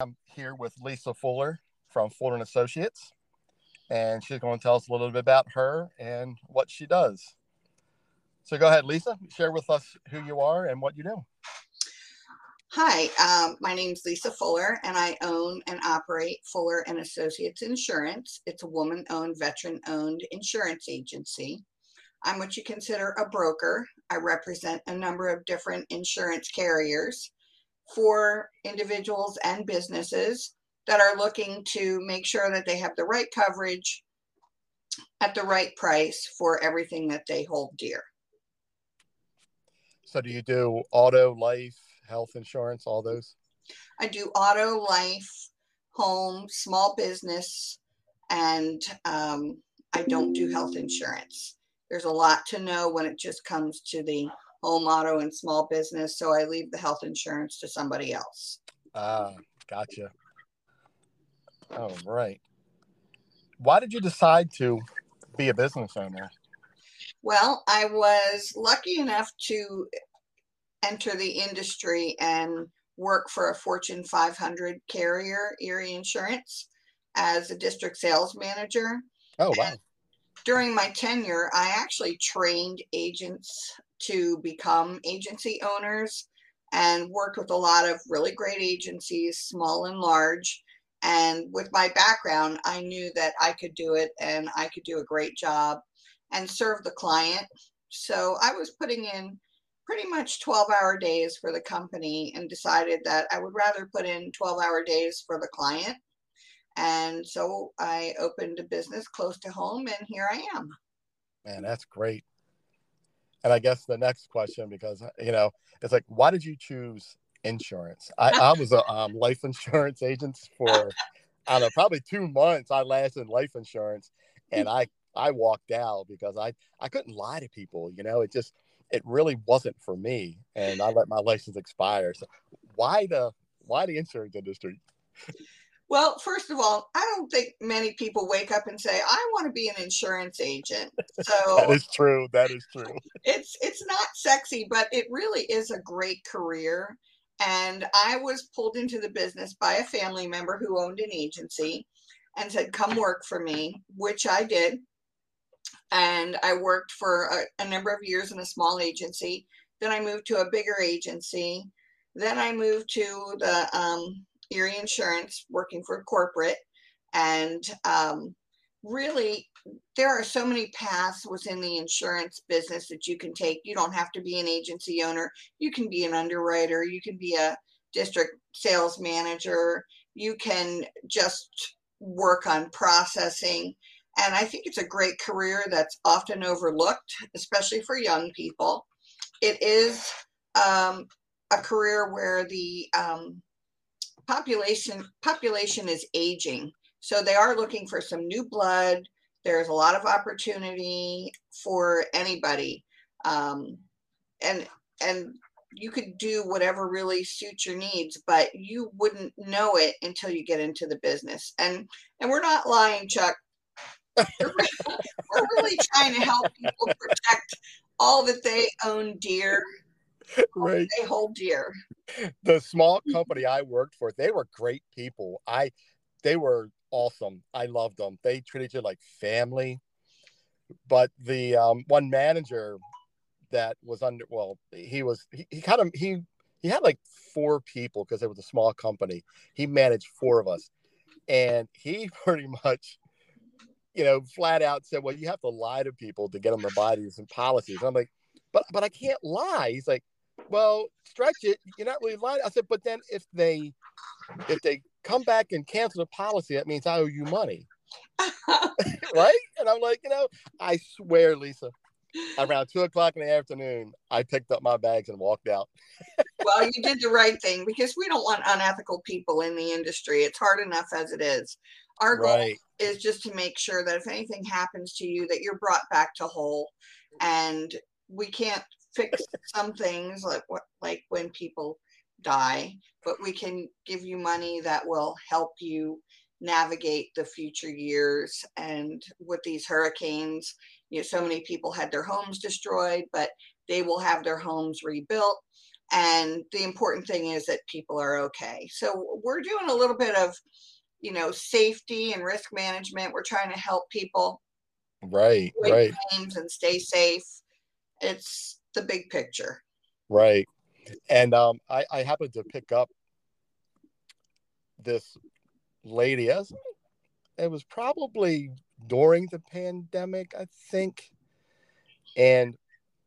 I'm here with Lisa Fuller from Fuller and Associates, and she's going to tell us a little bit about her and what she does. So go ahead, Lisa. Share with us who you are and what you do. Hi, um, my name is Lisa Fuller, and I own and operate Fuller and Associates Insurance. It's a woman-owned, veteran-owned insurance agency. I'm what you consider a broker. I represent a number of different insurance carriers for individuals and businesses that are looking to make sure that they have the right coverage at the right price for everything that they hold dear. So, do you do auto, life, health insurance, all those? I do auto, life, home, small business, and um, I don't do health insurance. There's a lot to know when it just comes to the home, auto, and small business. So I leave the health insurance to somebody else. Ah, gotcha. Oh, right. Why did you decide to be a business owner? Well, I was lucky enough to enter the industry and work for a Fortune 500 carrier, Erie Insurance, as a district sales manager. Oh, wow. And during my tenure, I actually trained agents to become agency owners and worked with a lot of really great agencies, small and large. And with my background, I knew that I could do it and I could do a great job and serve the client. So I was putting in pretty much 12 hour days for the company and decided that I would rather put in 12 hour days for the client. And so I opened a business close to home and here I am. Man, that's great. And I guess the next question, because, you know, it's like, why did you choose insurance? I, I was a um, life insurance agent for, I don't know, probably two months. I lasted life insurance and I, I walked out because I, I couldn't lie to people, you know, it just, it really wasn't for me. And I let my license expire. So why the, why the insurance industry? Well, first of all, I don't think many people wake up and say, "I want to be an insurance agent." So that is true. That is true. It's it's not sexy, but it really is a great career. And I was pulled into the business by a family member who owned an agency and said, "Come work for me," which I did. And I worked for a, a number of years in a small agency. Then I moved to a bigger agency. Then I moved to the um, Erie Insurance, working for corporate, and um, really there are so many paths within the insurance business that you can take. You don't have to be an agency owner. You can be an underwriter. You can be a district sales manager. You can just work on processing. And I think it's a great career that's often overlooked, especially for young people. It is um, a career where the um, population population is aging, so they are looking for some new blood. There's a lot of opportunity for anybody, um, and and you could do whatever really suits your needs, but you wouldn't know it until you get into the business. And and we're not lying, Chuck. we're, we're really trying to help people protect all that they own dear right. They hold dear. The small company I worked for, they were great people. I, they were awesome. I loved them. They treated you like family. But the um, one manager that was under, well, he was, he, he kind of, he, he had like four people because it was a small company. He managed four of us. And he pretty much, you know, flat out said, well, you have to lie to people to get them to buy these and policies. And I'm like, but, but I can't lie. He's like, well, stretch it. You're not really lying. I said, but then if they if they come back and cancel the policy, that means I owe you money. right? And I'm like, you know, I swear, Lisa, around two o'clock in the afternoon, I picked up my bags and walked out. well, you did the right thing because we don't want unethical people in the industry. It's hard enough as it is. Our goal right. is just to make sure that if anything happens to you, that you're brought back to whole. And we can't fix some things like what like when people die, but we can give you money that will help you navigate the future years. And with these hurricanes, you know, so many people had their homes destroyed, but they will have their homes rebuilt. and the important thing is that people are okay. So we're doing a little bit of, you know, safety and risk management. We're trying to help people right, right, claims and stay safe. It's the big picture. Right, and um, I, I happened to pick up this lady as it was probably during the pandemic, I think, and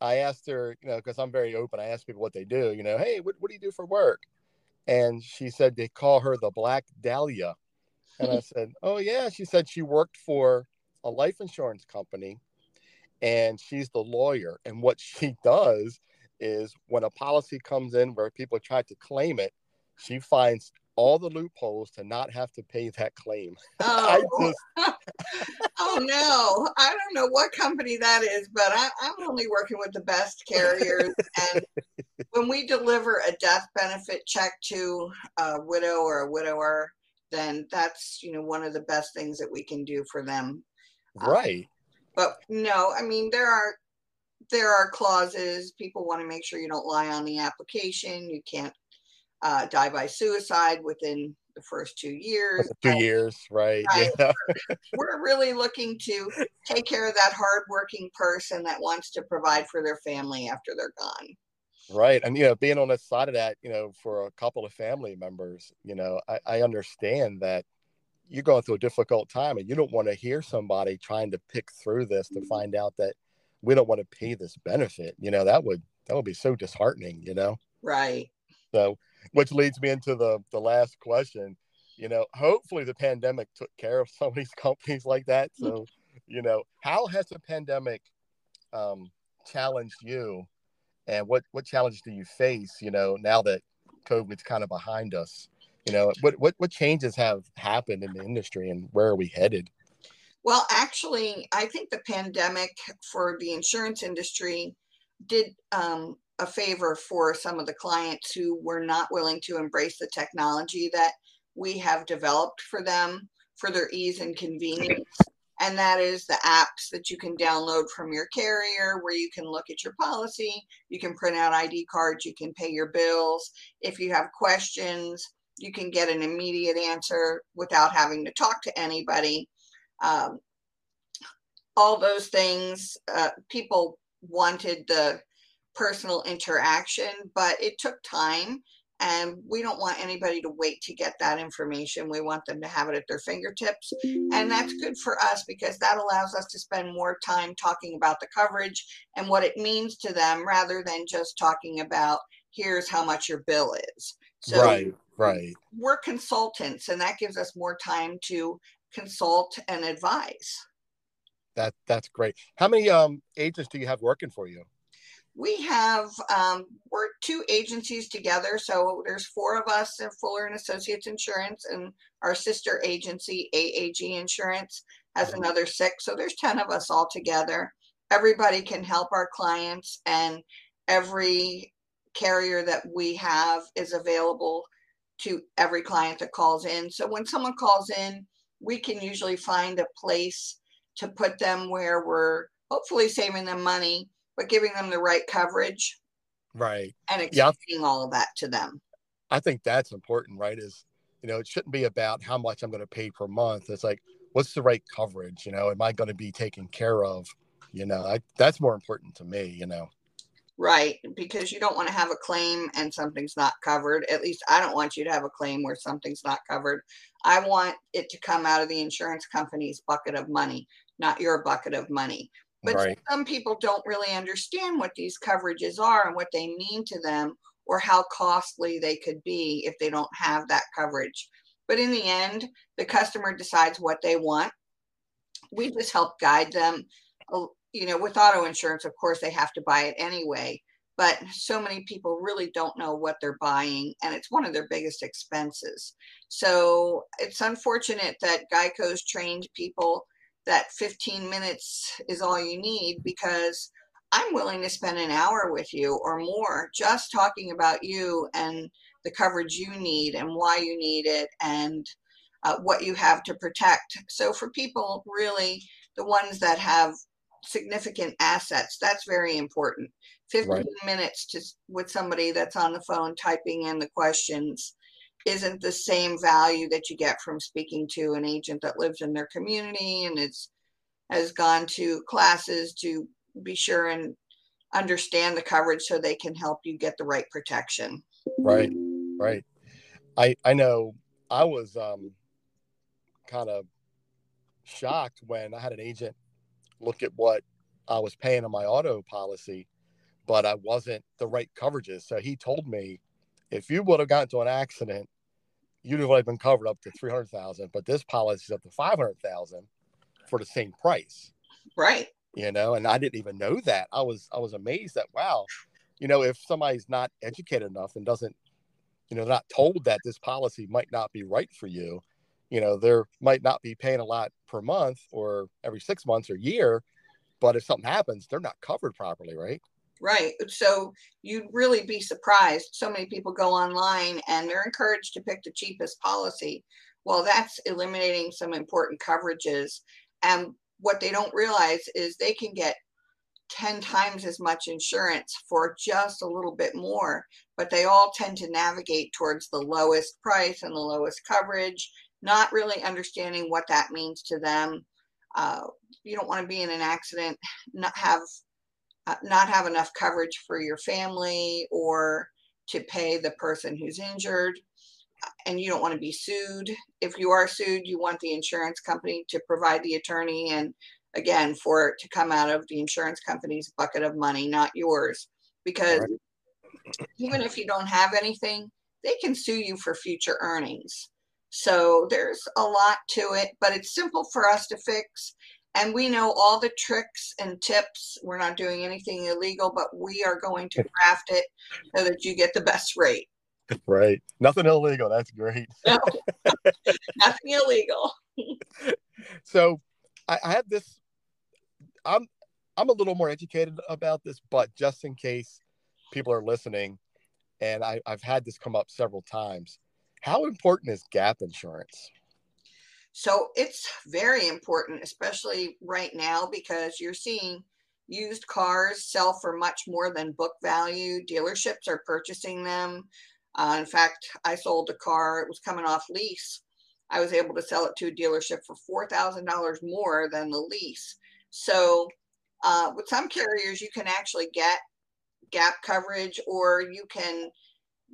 I asked her, you know, because I'm very open. I ask people what they do, you know, hey, what, what do you do for work? And she said they call her the Black Dahlia. And I said, oh, yeah. She said she worked for a life insurance company and she's the lawyer. And what she does is when a policy comes in where people try to claim it, she finds all the loopholes to not have to pay that claim. Oh, just... oh no, I don't know what company that is, but I, am only working with the best carriers. and when we deliver a death benefit check to a widow or a widower, then that's you know one of the best things that we can do for them. Um, right. Um, but no, I mean there are there are clauses. People want to make sure you don't lie on the application. You can't uh, die by suicide within the first two years. Two and, years, right? right. Yeah. We're really looking to take care of that hardworking person that wants to provide for their family after they're gone. Right. And, you know, being on the side of that, you know, for a couple of family members, you know, I, I understand that you're going through a difficult time and you don't want to hear somebody trying to pick through this to find out that we don't want to pay this benefit. You know, that would, that would be so disheartening, you know? Right. So which leads me into the the last question. You know, hopefully the pandemic took care of some of these companies like that. So, you know, how has the pandemic um, challenged you, and what what challenges do you face? You know, now that COVID's kind of behind us, you know, what what what changes have happened in the industry, and where are we headed? Well, actually, I think the pandemic for the insurance industry did um, a favor for some of the clients who were not willing to embrace the technology that we have developed for them for their ease and convenience. And that is the apps that you can download from your carrier where you can look at your policy, you can print out ID cards, you can pay your bills. If you have questions, you can get an immediate answer without having to talk to anybody. Um, all those things, uh, people wanted the personal interaction, but it took time. And we don't want anybody to wait to get that information. We want them to have it at their fingertips. And that's good for us because that allows us to spend more time talking about the coverage and what it means to them rather than just talking about here's how much your bill is. So right, right. We're consultants, and that gives us more time to consult and advise. That that's great. How many um agents do you have working for you? we have um, we're two agencies together so there's four of us in fuller and associates insurance and our sister agency aag insurance has mm-hmm. another six so there's 10 of us all together everybody can help our clients and every carrier that we have is available to every client that calls in. So when someone calls in we can usually find a place to put them where we're hopefully saving them money but giving them the right coverage right. and explaining yeah. all of that to them. I think that's important right is you know it shouldn't be about how much i'm going to pay per month. It's like what's the right coverage? You know am i going to be taken care of? You know I, that's more important to me you know right because you don't want to have a claim and something's not covered at least i don't want you to have a claim where something's not covered i want it to come out of the insurance company's bucket of money not your bucket of money but right. some people don't really understand what these coverages are and what they mean to them or how costly they could be if they don't have that coverage. But in the end, the customer decides what they want. We just help guide them. You know, with auto insurance, of course, they have to buy it anyway. But so many people really don't know what they're buying, and it's one of their biggest expenses. So it's unfortunate that Geico's trained people that 15 minutes is all you need because I'm willing to spend an hour with you or more just talking about you and the coverage you need and why you need it and uh, what you have to protect. So, for people really, the ones that have significant assets, that's very important. 15 right. minutes to with somebody that's on the phone typing in the questions isn't the same value that you get from speaking to an agent that lives in their community and is has gone to classes to be sure and understand the coverage so they can help you get the right protection. Right, right. I I know I was um, kind of shocked when I had an agent look at what I was paying on my auto policy, but I wasn't the right coverages. So he told me if you would have gotten to an accident, you'd have only been covered up to three hundred thousand, but this policy is up to five hundred thousand for the same price. Right. You know, and I didn't even know that. I was I was amazed that wow, you know, if somebody's not educated enough and doesn't, you know, not told that this policy might not be right for you, you know, there might not be paying a lot per month or every six months or year, but if something happens, they're not covered properly, right? Right. So you'd really be surprised. So many people go online and they're encouraged to pick the cheapest policy. Well, that's eliminating some important coverages. And what they don't realize is they can get 10 times as much insurance for just a little bit more, but they all tend to navigate towards the lowest price and the lowest coverage, not really understanding what that means to them. Uh, you don't want to be in an accident, not have uh, not have enough coverage for your family or to pay the person who's injured and you don't want to be sued. If you are sued, you want the insurance company to provide the attorney and again for it to come out of the insurance company's bucket of money, not yours. Because right. even if you don't have anything, they can sue you for future earnings. So there's a lot to it, but it's simple for us to fix. And we know all the tricks and tips. We're not doing anything illegal, but we are going to craft it so that you get the best rate. Right. Nothing illegal. That's great. No, nothing illegal. so I, I have this I'm I'm a little more educated about this, but just in case people are listening, and I, I've had this come up several times. How important is gap insurance? So it's very important, especially right now, because you're seeing used cars sell for much more than book value. Dealerships are purchasing them. Uh, in fact, I sold a car, it was coming off lease. I was able to sell it to a dealership for $4,000 more than the lease. So, uh, with some carriers, you can actually get gap coverage or you can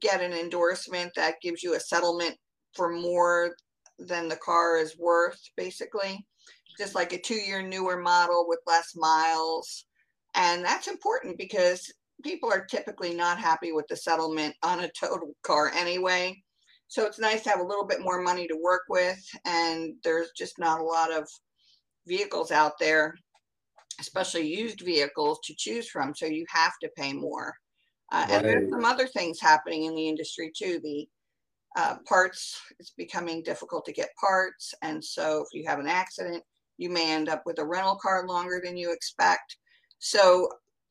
get an endorsement that gives you a settlement for more than the car is worth, basically. Just like a two year newer model with less miles. And that's important because people are typically not happy with the settlement on a total car anyway. So it's nice to have a little bit more money to work with, and there's just not a lot of vehicles out there, especially used vehicles, to choose from. So you have to pay more. Uh, right. And there's some other things happening in the industry too. The uh, parts, it's becoming difficult to get parts. And so if you have an accident, you may end up with a rental car longer than you expect. So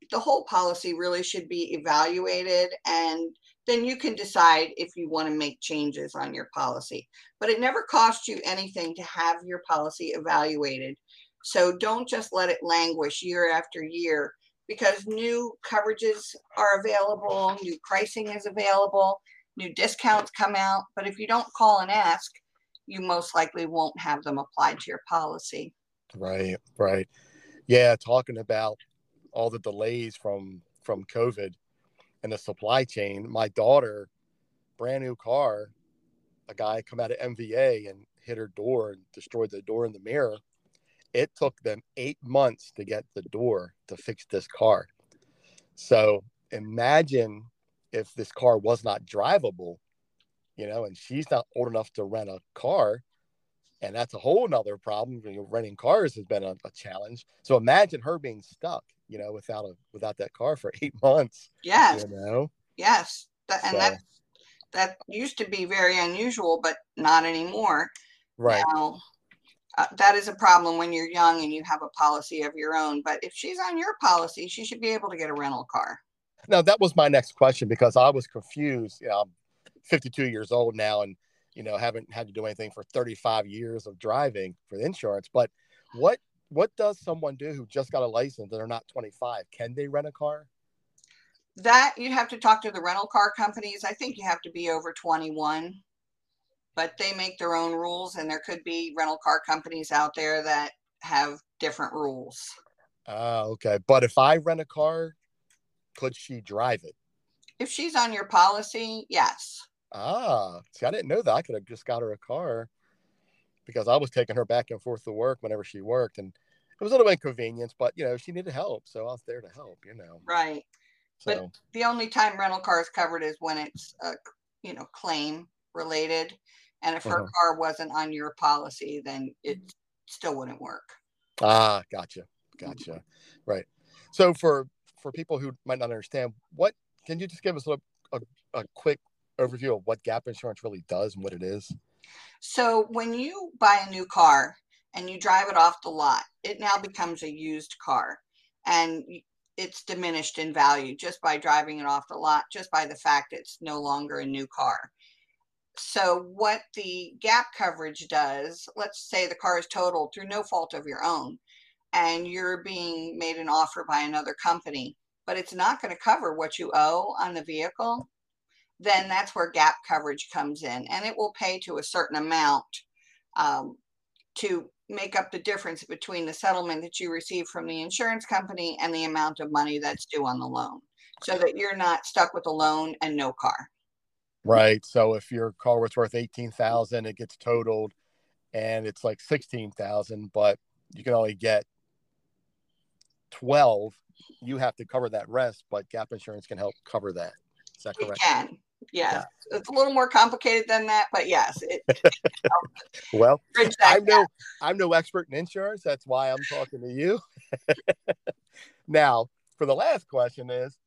the whole policy really should be evaluated and then you can decide if you want to make changes on your policy. But it never costs you anything to have your policy evaluated. So don't just let it languish year after year because new coverages are available, new pricing is available, new discounts come out. But if you don't call and ask, you most likely won't have them applied to your policy. Right, right. Yeah, talking about all the delays from from COVID and the supply chain. My daughter, brand new car, a guy come out of MVA and hit her door and destroyed the door in the mirror. It took them eight months to get the door to fix this car. So imagine if this car was not drivable, you know, and she's not old enough to rent a car. And that's a whole nother problem. You know, renting cars has been a, a challenge. So imagine her being stuck you know, without a without that car for eight months. Yes. You know. Yes, that, and so. that that used to be very unusual, but not anymore. Right. Now, uh, that is a problem when you're young and you have a policy of your own. But if she's on your policy, she should be able to get a rental car. Now that was my next question because I was confused. You know, I'm 52 years old now, and you know haven't had to do anything for 35 years of driving for the insurance. But what what does someone do who just got a license and they're not 25? Can they rent a car? That you have to talk to the rental car companies. I think you have to be over 21, but they make their own rules, and there could be rental car companies out there that have different rules. Ah, okay. But if I rent a car, could she drive it? If she's on your policy, yes. Ah, see, I didn't know that. I could have just got her a car because I was taking her back and forth to work whenever she worked, and it was a little inconvenience, but you know, she needed help, so I was there to help. You know, Right. so But the only time rental car is covered is when it's a you know claim related, and if her Uh-huh. car wasn't on your policy, then it still wouldn't work. ah, gotcha, gotcha, right. So for for people who might not understand, what can you just give us a, a, a quick overview of what gap insurance really does and what it is? So when you buy a new car and you drive it off the lot, it now becomes a used car, and it's diminished in value just by driving it off the lot, just by the fact it's no longer a new car. So what the gap coverage does, let's say the car is totaled through no fault of your own, and you're being made an offer by another company, but it's not going to cover what you owe on the vehicle, then that's where gap coverage comes in, and it will pay to a certain amount um, to make up the difference between the settlement that you receive from the insurance company and the amount of money that's due on the loan, so that you're not stuck with a loan and no car. Right. So if your car was worth eighteen thousand, it gets totaled, and it's like sixteen thousand, but you can only get twelve. You have to cover that rest, but gap insurance can help cover that. Is that It correct? can, yes. It's a little more complicated than that, but yes, it Well, I'm no I'm no expert in insurance. That's why I'm talking to you. now, for the last question is,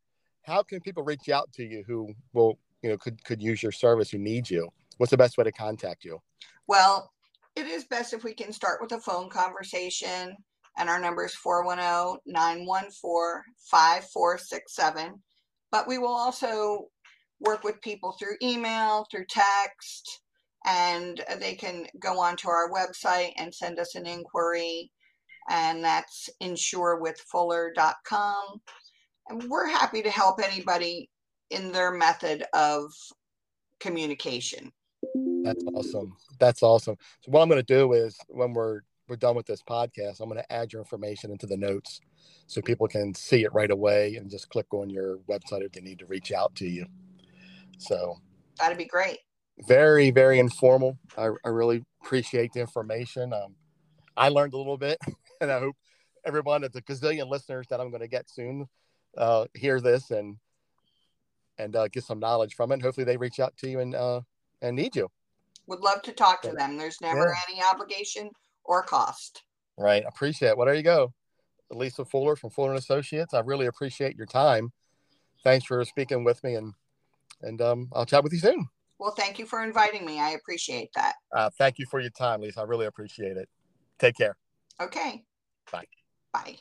how can people reach out to you who will you know could could use your service who need you? What's the best way to contact you? Well, it is best if we can start with a phone conversation, and our number is 410 914 5467. But we will also work with people through email, through text, and they can go onto our website and send us an inquiry. And that's insurewithfuller.com. And we're happy to help anybody in their method of communication. That's awesome. That's awesome. So what I'm going to do is when we're we're done with this podcast, I'm going to add your information into the notes so people can see it right away and just click on your website if they need to reach out to you. So That'd be great. very very informal. I, I really appreciate the information. Um, I learned a little bit, and I hope everyone at the gazillion listeners that I'm going to get soon uh, hear this and and uh, get some knowledge from it. And Hopefully, they reach out to you and uh, and need you. Would love to talk to them. There's never any obligation or cost. Right. Appreciate it. Well, there you go. Lisa Fuller from Fuller and Associates. I really appreciate your time. Thanks for speaking with me and and um, I'll chat with you soon. Well, thank you for inviting me. I appreciate that. Uh, thank you for your time, Lisa. I really appreciate it. Take care. Okay. Bye. Bye.